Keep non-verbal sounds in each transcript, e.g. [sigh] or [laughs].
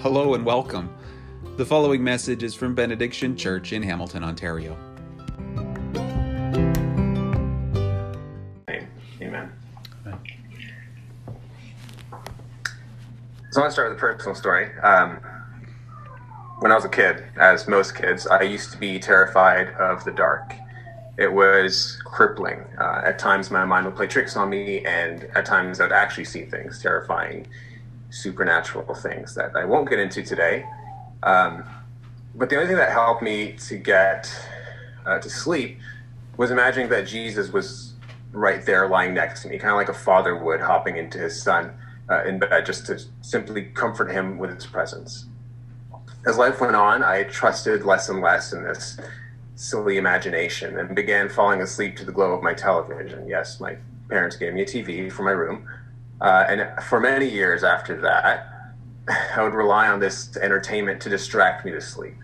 Hello and welcome. The following message is from Benediction Church in Hamilton, Ontario. Amen. So I want to start with a personal story. Um, when I was a kid, as most kids, I used to be terrified of the dark. It was crippling. Uh, at times, my mind would play tricks on me, and at times, I'd actually see things, terrifying supernatural things that I won't get into today. Um, but the only thing that helped me to get uh, to sleep was imagining that Jesus was right there lying next to me, kind of like a father would hopping into his son uh, in bed just to simply comfort him with his presence. As life went on, I trusted less and less in this silly imagination and began falling asleep to the glow of my television. Yes, my parents gave me a TV for my room, uh, and for many years after that, I would rely on this entertainment to distract me to sleep,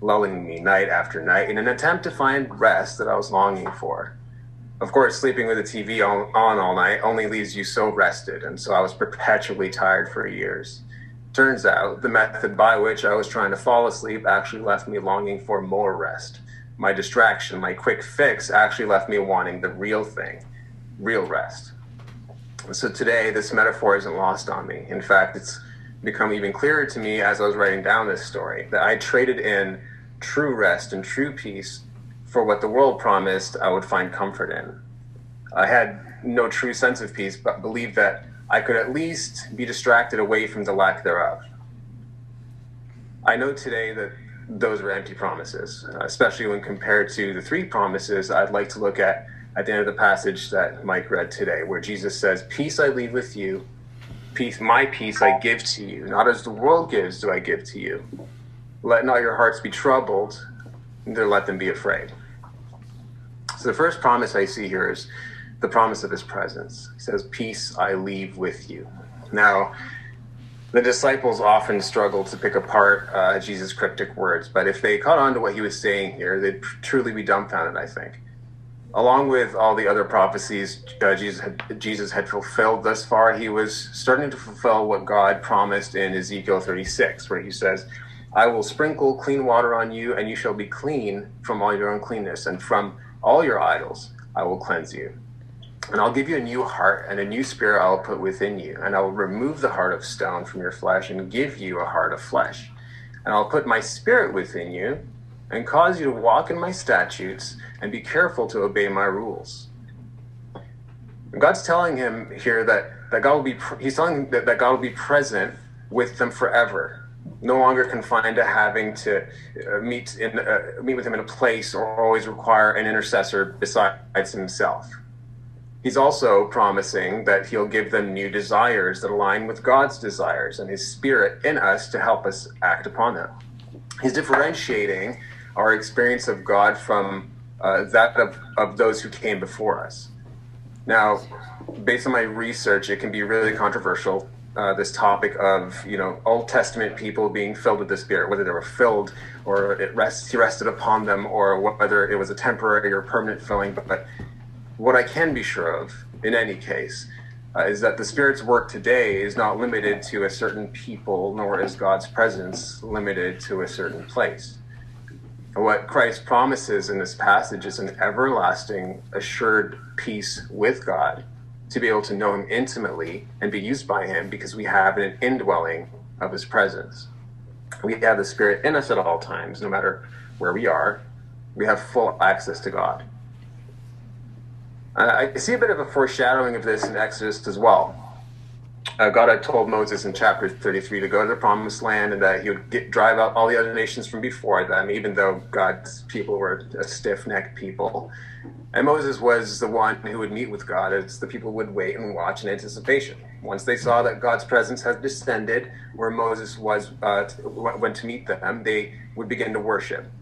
lulling me night after night in an attempt to find rest that I was longing for. Of course, sleeping with the TV on, on all night only leaves you so rested, and so I was perpetually tired for years. Turns out the method by which I was trying to fall asleep actually left me longing for more rest. My distraction, my quick fix, actually left me wanting the real thing, real rest. So today, this metaphor isn't lost on me. In fact, it's become even clearer to me as I was writing down this story that I traded in true rest and true peace for what the world promised I would find comfort in. I had no true sense of peace, but believed that I could at least be distracted away from the lack thereof. I know today that those were empty promises, especially when compared to the three promises I'd like to look at at the end of the passage that Mike read today, where Jesus says, Peace I leave with you, peace, my peace I give to you. Not as the world gives, do I give to you. Let not your hearts be troubled, neither let them be afraid. So the first promise I see here is the promise of his presence. He says, Peace I leave with you. Now, the disciples often struggled to pick apart uh, Jesus' cryptic words, but if they caught on to what he was saying here, they'd truly be dumbfounded, I think along with all the other prophecies uh, Jesus, had, Jesus had fulfilled thus far, he was starting to fulfill what God promised in Ezekiel 36, where he says, I will sprinkle clean water on you, and you shall be clean from all your uncleanness, and from all your idols I will cleanse you. And I'll give you a new heart, and a new spirit I will put within you, and I will remove the heart of stone from your flesh, and give you a heart of flesh. And I'll put my spirit within you, and cause you to walk in my statutes and be careful to obey my rules. God's telling him here that, that God will be, he's telling that, that God will be present with them forever, no longer confined to having to uh, meet, in, uh, meet with him in a place or always require an intercessor besides himself. He's also promising that he'll give them new desires that align with God's desires and his spirit in us to help us act upon them. He's differentiating our experience of God from uh, that of, of those who came before us. Now, based on my research, it can be really controversial. Uh, this topic of you know Old Testament people being filled with the Spirit, whether they were filled or it rested upon them, or whether it was a temporary or permanent filling. But, but what I can be sure of, in any case, uh, is that the Spirit's work today is not limited to a certain people, nor is God's presence limited to a certain place. What Christ promises in this passage is an everlasting, assured peace with God to be able to know Him intimately and be used by Him because we have an indwelling of His presence. We have the Spirit in us at all times, no matter where we are. We have full access to God. Uh, I see a bit of a foreshadowing of this in Exodus as well uh, God had told Moses in chapter 33 to go to the promised land and that he would get, drive out all the other nations from before them, even though God's people were a stiff necked people. And Moses was the one who would meet with God as the people would wait and watch in anticipation. Once they saw that God's presence had descended where Moses was, uh, went to meet them, they would begin to worship.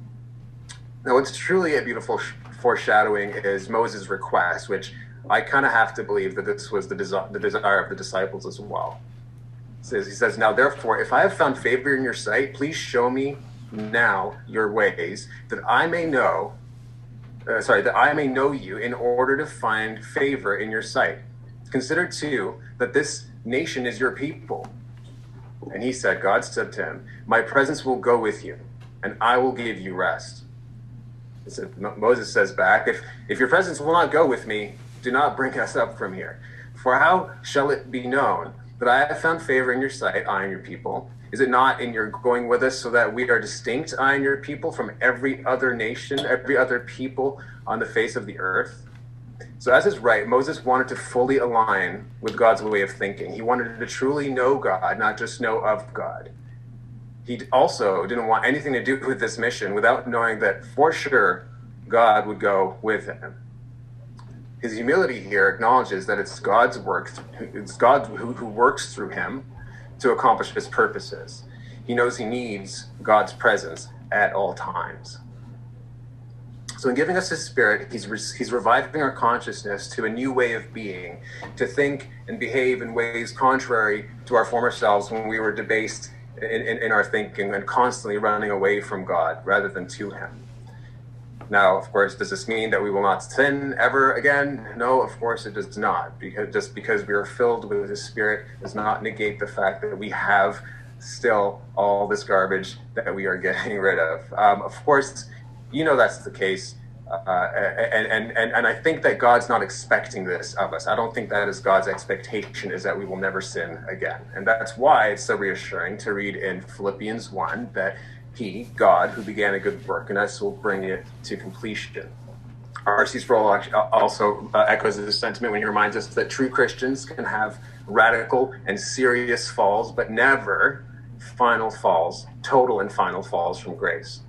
Now, what's truly a beautiful foreshadowing is Moses' request, which I kind of have to believe that this was the, desi- the desire of the disciples as well. Says, he says, Now therefore, if I have found favor in your sight, please show me now your ways, that I may know, uh, sorry, that I may know you in order to find favor in your sight. Consider too that this nation is your people. And he said, God said to him, My presence will go with you, and I will give you rest. Moses says back, if, if your presence will not go with me, do not bring us up from here. For how shall it be known that I have found favor in your sight, I and your people? Is it not in your going with us so that we are distinct, I and your people, from every other nation, every other people on the face of the earth? So, as is right, Moses wanted to fully align with God's way of thinking. He wanted to truly know God, not just know of God. He also didn't want anything to do with this mission without knowing that for sure God would go with him. His humility here acknowledges that it's God's work, it's God who, who works through him to accomplish his purposes. He knows he needs God's presence at all times. So, in giving us His Spirit, He's, re- he's reviving our consciousness to a new way of being, to think and behave in ways contrary to our former selves when we were debased in, in, in our thinking and constantly running away from God rather than to Him. Now, of course, does this mean that we will not sin ever again? No, of course it does not. Because just because we are filled with His Spirit does not negate the fact that we have still all this garbage that we are [laughs] getting rid of. Um, of course, you know that's the case. Uh, and, and, and, and I think that God's not expecting this of us. I don't think that is God's expectation is that we will never sin again. And that's why it's so reassuring to read in Philippians 1 that he, God, who began a good work in us, will bring it to completion. R.C. Sproul also uh, echoes this sentiment when he reminds us that true Christians can have radical and serious falls, but never final falls, total and final falls from grace.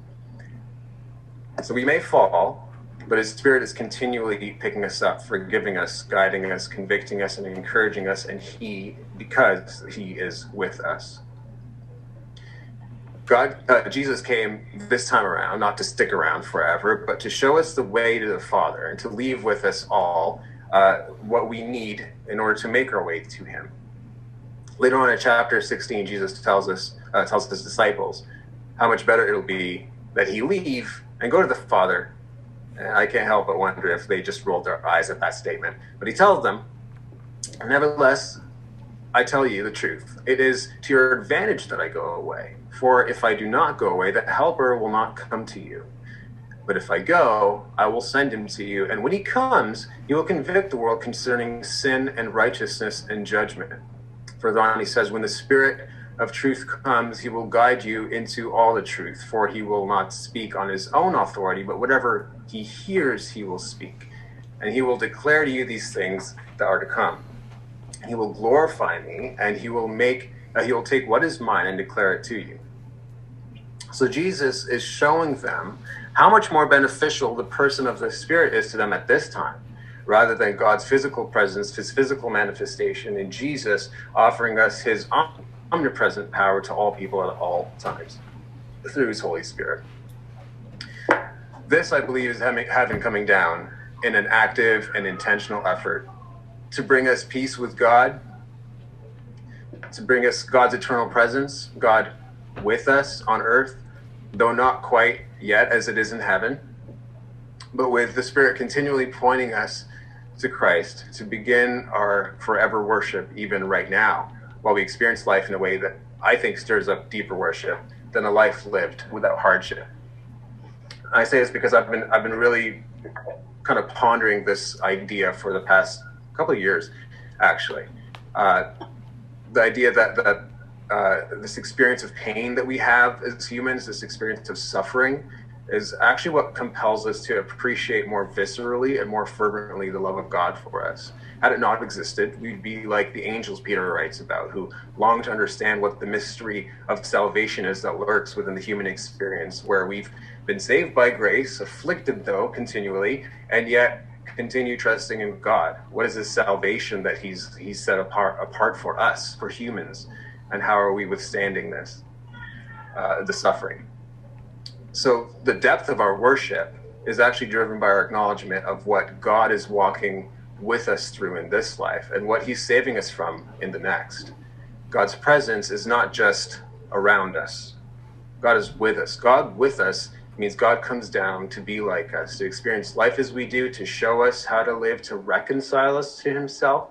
So we may fall, but his spirit is continually picking us up, forgiving us, guiding us, convicting us, and encouraging us, and he, because he is with us. God, uh, Jesus came this time around, not to stick around forever, but to show us the way to the Father and to leave with us all uh, what we need in order to make our way to Him. Later on in chapter 16, Jesus tells us, uh, tells his disciples, how much better it'll be that He leave and go to the Father. And I can't help but wonder if they just rolled their eyes at that statement. But He tells them, nevertheless, I tell you the truth. It is to your advantage that I go away. For if I do not go away, the Helper will not come to you. But if I go, I will send him to you. And when he comes, he will convict the world concerning sin and righteousness and judgment. Further on, he says, When the Spirit of truth comes, he will guide you into all the truth, for he will not speak on his own authority, but whatever he hears, he will speak. And he will declare to you these things that are to come. He will glorify me, and he will make uh, he will take what is mine and declare it to you. So Jesus is showing them how much more beneficial the person of the Spirit is to them at this time, rather than God's physical presence, his physical manifestation in Jesus, offering us his omnipresent power to all people at all times through his Holy Spirit. This, I believe, is heaven coming down in an active and intentional effort to bring us peace with God, to bring us God's eternal presence, God with us on earth, though not quite yet as it is in heaven, but with the Spirit continually pointing us to Christ to begin our forever worship, even right now, while we experience life in a way that I think stirs up deeper worship than a life lived without hardship. I say this because I've been I've been really kind of pondering this idea for the past couple of years, actually. Uh, the idea that that uh, this experience of pain that we have as humans, this experience of suffering, is actually what compels us to appreciate more viscerally and more fervently the love of God for us. Had it not existed, we'd be like the angels Peter writes about, who long to understand what the mystery of salvation is that lurks within the human experience, where we've been saved by grace, afflicted though continually, and yet continue trusting in God. What is this salvation that He's He's set apart apart for us, for humans? And how are we withstanding this, uh, the suffering. So the depth of our worship is actually driven by our acknowledgement of what God is walking with us through in this life and what He's saving us from in the next. God's presence is not just around us, God is with us. God with us means God comes down to be like us, to experience life as we do, to show us how to live, to reconcile us to Himself,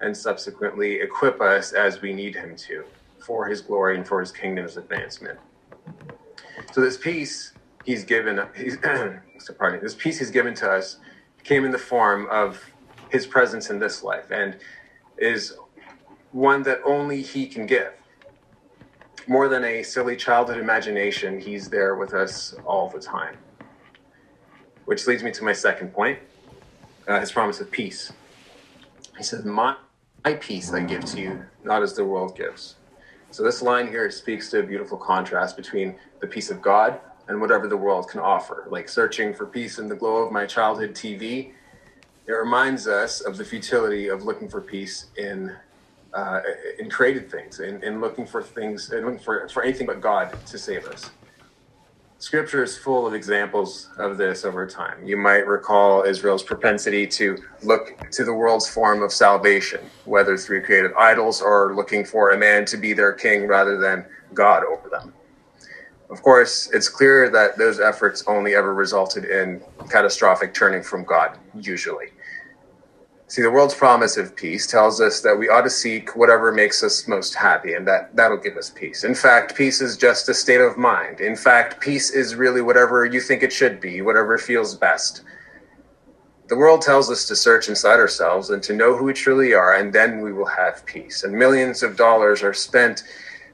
and subsequently equip us as we need Him to. for his glory and for his kingdom's advancement. So this peace he's given, he's, [clears throat] pardon me, this peace he's given to us came in the form of his presence in this life and is one that only he can give. More than a silly childhood imagination, he's there with us all the time. Which leads me to my second point uh, his promise of peace. He says, my, my peace I give to you, not as the world gives. So this line here speaks to a beautiful contrast between the peace of God and whatever the world can offer. Like searching for peace in the glow of my childhood TV, it reminds us of the futility of looking for peace in uh, in created things, in, in looking for things, in looking for, for anything but God to save us. Scripture is full of examples of this over time. You might recall Israel's propensity to look to the world's form of salvation, whether through created idols or looking for a man to be their king rather than God over them. Of course, it's clear that those efforts only ever resulted in catastrophic turning from God, usually. See, the world's promise of peace tells us that we ought to seek whatever makes us most happy, and that that'll give us peace. In fact, peace is just a state of mind. In fact, peace is really whatever you think it should be, whatever feels best. The world tells us to search inside ourselves and to know who we truly are, and then we will have peace. And millions of dollars are spent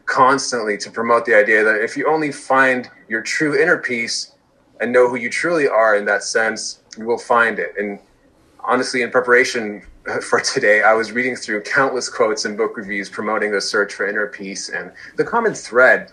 constantly to promote the idea that if you only find your true inner peace and know who you truly are in that sense, you will find it. And honestly, in preparation for today, I was reading through countless quotes and book reviews promoting the search for inner peace. And the common thread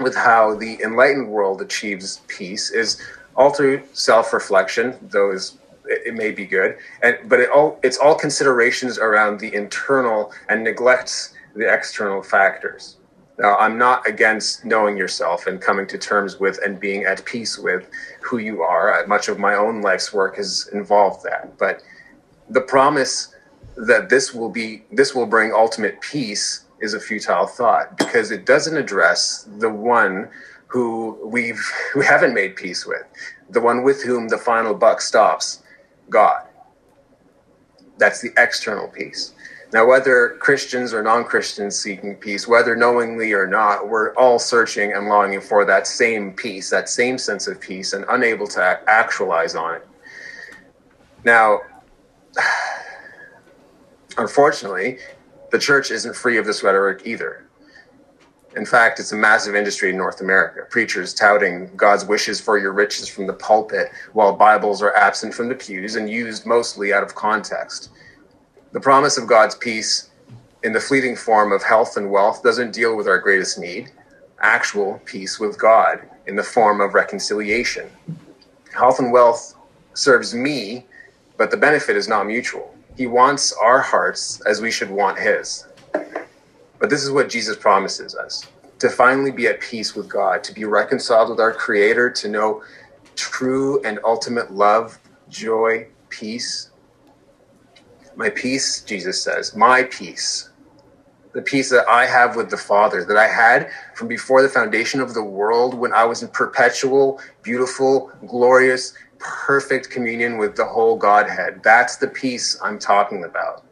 with how the enlightened world achieves peace is all through self-reflection, though is it may be good, and but it all it's all considerations around the internal and neglects the external factors. Now, I'm not against knowing yourself and coming to terms with and being at peace with who you are. Much of my own life's work has involved that. But the promise that this will be this will bring ultimate peace is a futile thought because it doesn't address the one who we've [laughs] we haven't made peace with, the one with whom the final buck stops, God. That's the external peace. Now, whether Christians or non Christians seeking peace, whether knowingly or not, we're all searching and longing for that same peace, that same sense of peace, and unable to actualize on it. Now, [sighs] unfortunately, the church isn't free of this rhetoric either. In fact, it's a massive industry in North America. Preachers touting God's wishes for your riches from the pulpit, while Bibles are absent from the pews and used mostly out of context. The promise of God's peace in the fleeting form of health and wealth doesn't deal with our greatest need, actual peace with God in the form of reconciliation. Health and wealth serves me, but the benefit is not mutual. He wants our hearts as we should want his. But this is what Jesus promises us to finally be at peace with God, to be reconciled with our Creator, to know true and ultimate love, joy, peace, my peace, Jesus says, my peace, the peace that I have with the Father, that I had from before the foundation of the world when I was in perpetual, beautiful, glorious, perfect communion with the whole Godhead. That's the peace I'm talking about.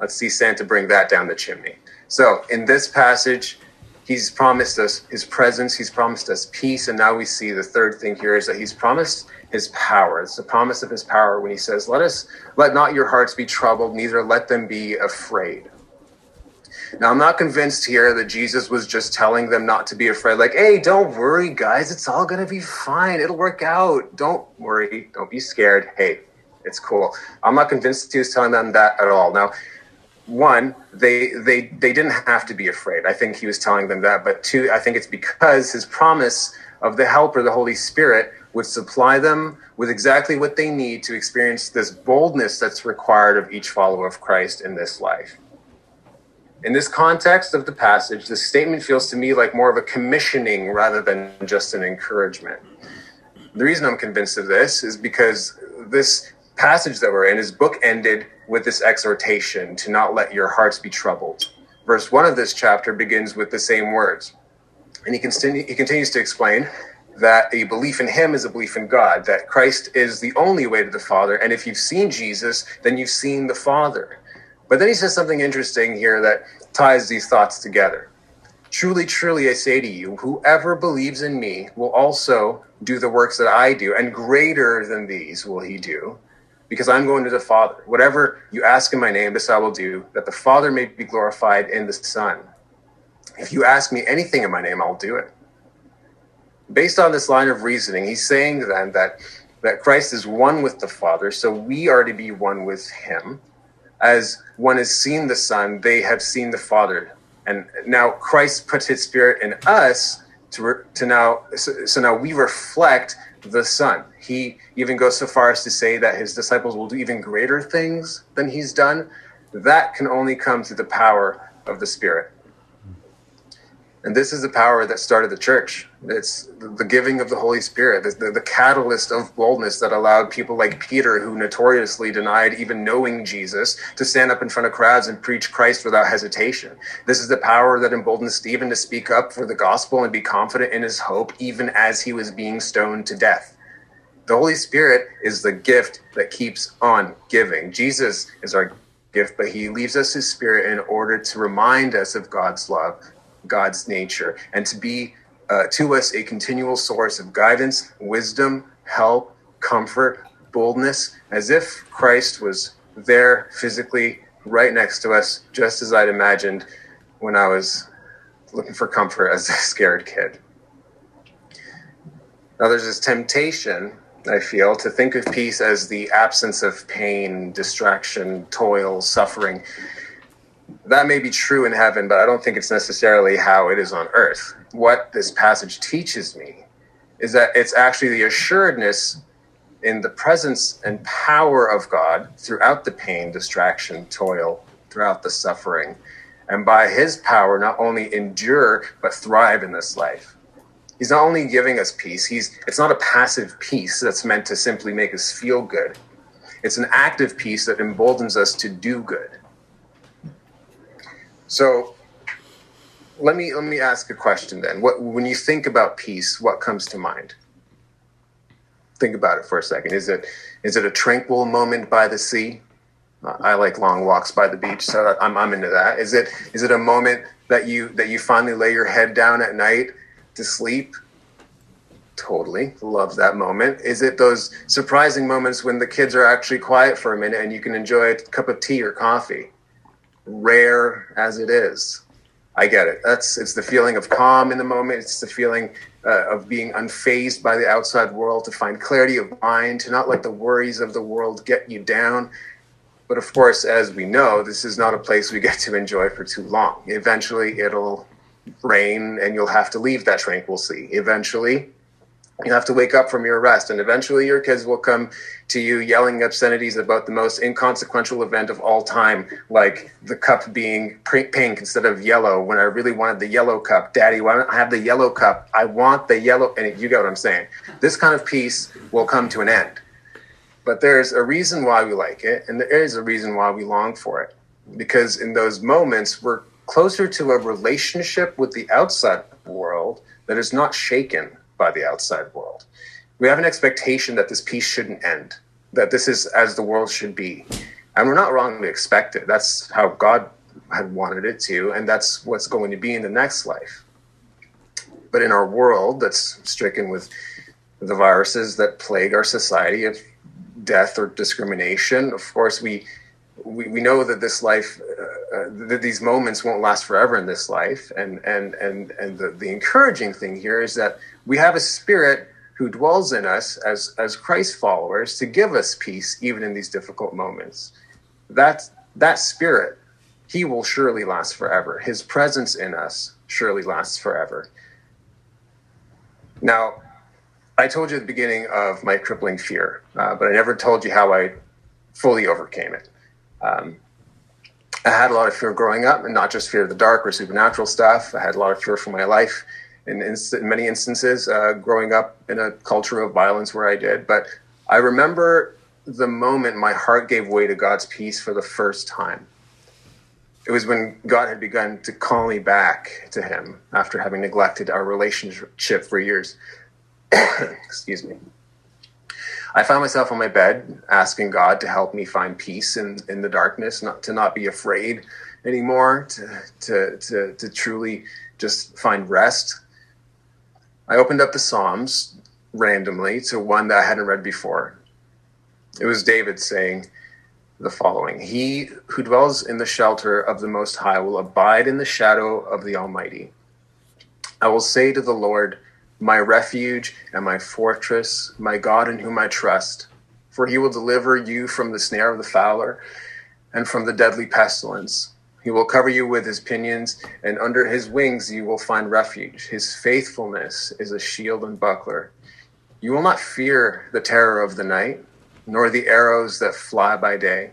Let's see Santa bring that down the chimney. So, in this passage, he's promised us his presence, he's promised us peace, and now we see the third thing here is that he's promised his power. It's the promise of his power when he says, Let us let not your hearts be troubled, neither let them be afraid. Now, I'm not convinced here that Jesus was just telling them not to be afraid, like, hey, don't worry, guys, it's all going to be fine. It'll work out. Don't worry. Don't be scared. Hey, it's cool. I'm not convinced he was telling them that at all. Now, one, they they they didn't have to be afraid. I think he was telling them that. But two, I think it's because his promise of the helper, the Holy Spirit, would supply them with exactly what they need to experience this boldness that's required of each follower of Christ in this life. In this context of the passage, the statement feels to me like more of a commissioning rather than just an encouragement. The reason I'm convinced of this is because this passage that we're in his book ended with this exhortation to not let your hearts be troubled. Verse 1 of this chapter begins with the same words. And he, he continues to explain that a belief in him is a belief in God, that Christ is the only way to the Father. And if you've seen Jesus, then you've seen the Father. But then he says something interesting here that ties these thoughts together. Truly, truly, I say to you, whoever believes in me will also do the works that I do, and greater than these will he do, because I'm going to the Father. Whatever you ask in my name, this I will do, that the Father may be glorified in the Son. If you ask me anything in my name, I'll do it. Based on this line of reasoning, he's saying then that, that Christ is one with the Father, so we are to be one with him. As one has seen the Son, they have seen the Father. And now Christ puts his Spirit in us to, to now, so, so now we reflect the Son. He even goes so far as to say that his disciples will do even greater things than he's done. That can only come through the power of the Spirit. And this is the power that started the church. It's the giving of the Holy Spirit, the, the, catalyst of boldness that allowed people like Peter, who notoriously denied even knowing Jesus, to stand up in front of crowds and preach Christ without hesitation. This is the power that emboldened Stephen to speak up for the gospel and be confident in his hope, even as he was being stoned to death. The Holy Spirit is the gift that keeps on giving. Jesus is our gift, but he leaves us his spirit in order to remind us of God's love God's nature and to be uh, to us a continual source of guidance, wisdom, help, comfort, boldness, as if Christ was there physically right next to us, just as I'd imagined when I was looking for comfort as a scared kid. Now, there's this temptation, I feel, to think of peace as the absence of pain, distraction, toil, suffering that may be true in heaven, but I don't think it's necessarily how it is on earth. What this passage teaches me is that it's actually the assuredness in the presence and power of God throughout the pain, distraction, toil, throughout the suffering, and by his power, not only endure, but thrive in this life. He's not only giving us peace, he's it's not a passive peace that's meant to simply make us feel good. It's an active peace that emboldens us to do good. So let me let me ask a question then. What when you think about peace, what comes to mind? Think about it for a second. Is it is it a tranquil moment by the sea? I like long walks by the beach, so I'm I'm into that. Is it is it a moment that you that you finally lay your head down at night to sleep? Totally love that moment. Is it those surprising moments when the kids are actually quiet for a minute and you can enjoy a cup of tea or coffee? Rare as it is. I get it. That's it's the feeling of calm in the moment. It's the feeling uh, of being unfazed by the outside world, to find clarity of mind, to not let the worries of the world get you down. But of course, as we know, this is not a place we [laughs] get to enjoy for too long. Eventually, it'll rain, and you'll have to leave that tranquil sea. Eventually, you have to wake up from your rest and eventually your kids will come to you yelling obscenities about the most inconsequential event of all time like the cup being pink instead of yellow when i really wanted the yellow cup. Daddy why don't i have the yellow cup? I want the yellow and you get what i'm saying. This kind of peace will come to an end. But there's a reason why we like it and there is a reason why we long for it because in those moments we're closer to a relationship with the outside world that is not shaken by the outside world. We have an expectation that this peace shouldn't end, that this is as the world should be. And we're not wrong to expect it. That's how God had wanted it to, and that's what's going to be in the next life. But in our world that's stricken with the viruses that plague our society of death or discrimination, of course, we we, we know that this life, uh, uh, that these moments won't last forever in this life. And, and, and, and the, the encouraging thing here is that we have a spirit who dwells in us as, as Christ followers to give us peace even in these difficult moments. That, that spirit, he will surely last forever. His presence in us surely lasts forever. Now, I told you at the beginning of my crippling fear, uh, but I never told you how I fully overcame it. Um, I had a lot of fear growing up, and not just fear of the dark or supernatural stuff. I had a lot of fear for my life in, in, in many instances uh, growing up in a culture of violence where I did. But I remember the moment my heart gave way to God's peace for the first time. It was when God had begun to call me back to Him after having neglected our relationship for years. [coughs] Excuse me. I found myself on my bed asking God to help me find peace in, in the darkness, not to not be afraid anymore to, to, to, to truly just find rest. I opened up the Psalms randomly to one that I hadn't read before. It was David saying the following He who dwells in the shelter of the Most High will abide in the shadow of the Almighty. I will say to the Lord, My refuge and my fortress, my God in whom I trust, for he will deliver you from the snare of the fowler and from the deadly pestilence. He will cover you with his pinions, and under his wings you will find refuge. His faithfulness is a shield and buckler. You will not fear the terror of the night, nor the arrows that fly by day,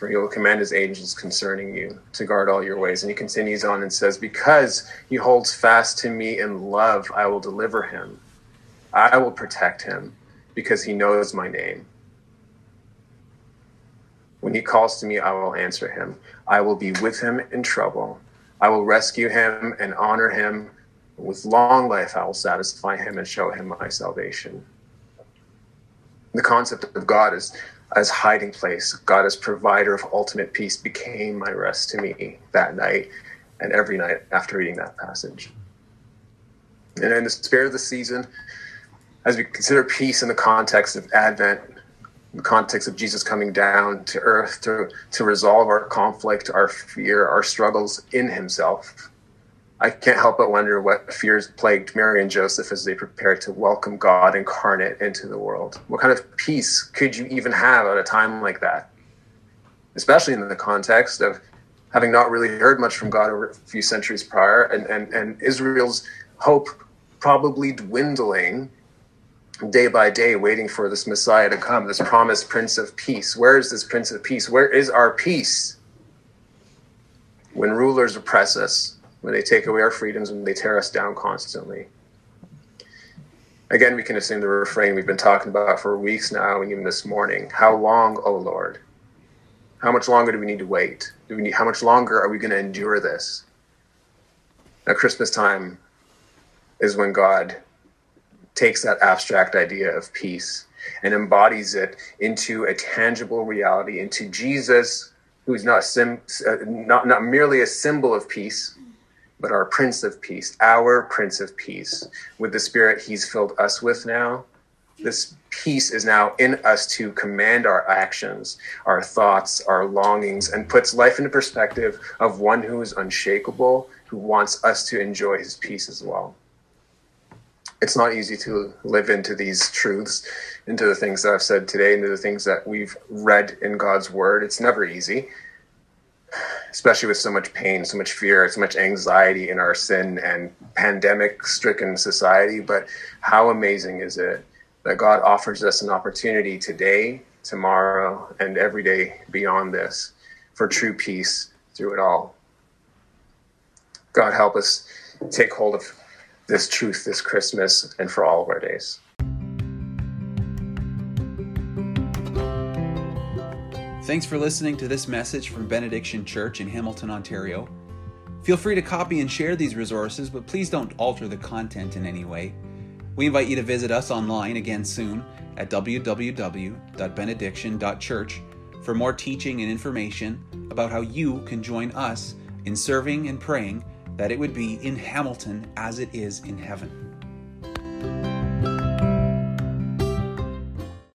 for he will command his angels concerning you to guard all your ways. And he continues on and says, Because he holds fast to me in love, I will deliver him. I will protect him, because he knows my name. When he calls to me, I will answer him. I will be with him in trouble. I will rescue him and honor him. With long life, I will satisfy him and show him my salvation. The concept of God as, as hiding place, God as provider of ultimate peace, became my rest to me that night and every night after reading that passage. And in the spirit of the season, as we consider peace in the context of Advent, the context of Jesus coming down to earth to, to resolve our conflict, our fear, our struggles in himself. I can't help but wonder what fears plagued Mary and Joseph as they prepared to welcome God incarnate into the world. What kind of peace could you even have at a time like that? Especially in the context of having not really heard much from God over a few centuries prior and, and, and Israel's hope probably dwindling day by day waiting for this Messiah to come, this promised Prince of Peace. Where is this Prince of Peace? Where is our peace? When rulers oppress us, when they take away our freedoms, and they tear us down constantly. Again, we can assume the refrain we've been talking about for weeks now, and even this morning. How long, O oh Lord? How much longer do we need to wait? Do we need, how much longer are we going to endure this? Now, Christmas time is when God takes that abstract idea of peace and embodies it into a tangible reality, into Jesus, who's not, sim, uh, not, not merely a symbol of peace, but our Prince of Peace, our Prince of Peace. With the Spirit He's filled us with now, this peace is now in us to command our actions, our thoughts, our longings, and puts life into perspective of one who is unshakable, who wants us to enjoy His peace as well it's not easy to live into these truths, into the things that I've said today, into the things that we've read in God's word. It's never easy, especially with so much pain, so much fear, so much anxiety in our sin and pandemic stricken society. But how amazing is it that God offers us an opportunity today, tomorrow, and every day beyond this for true peace through it all? God, help us take hold of this truth this Christmas and for all of our days. Thanks for listening to this message from Benediction Church in Hamilton, Ontario. Feel free to copy and share these resources, but please don't alter the content in any way. We invite you to visit us online again soon at www.benediction.church for more teaching and information about how you can join us in serving and praying that it would be in Hamilton as it is in heaven.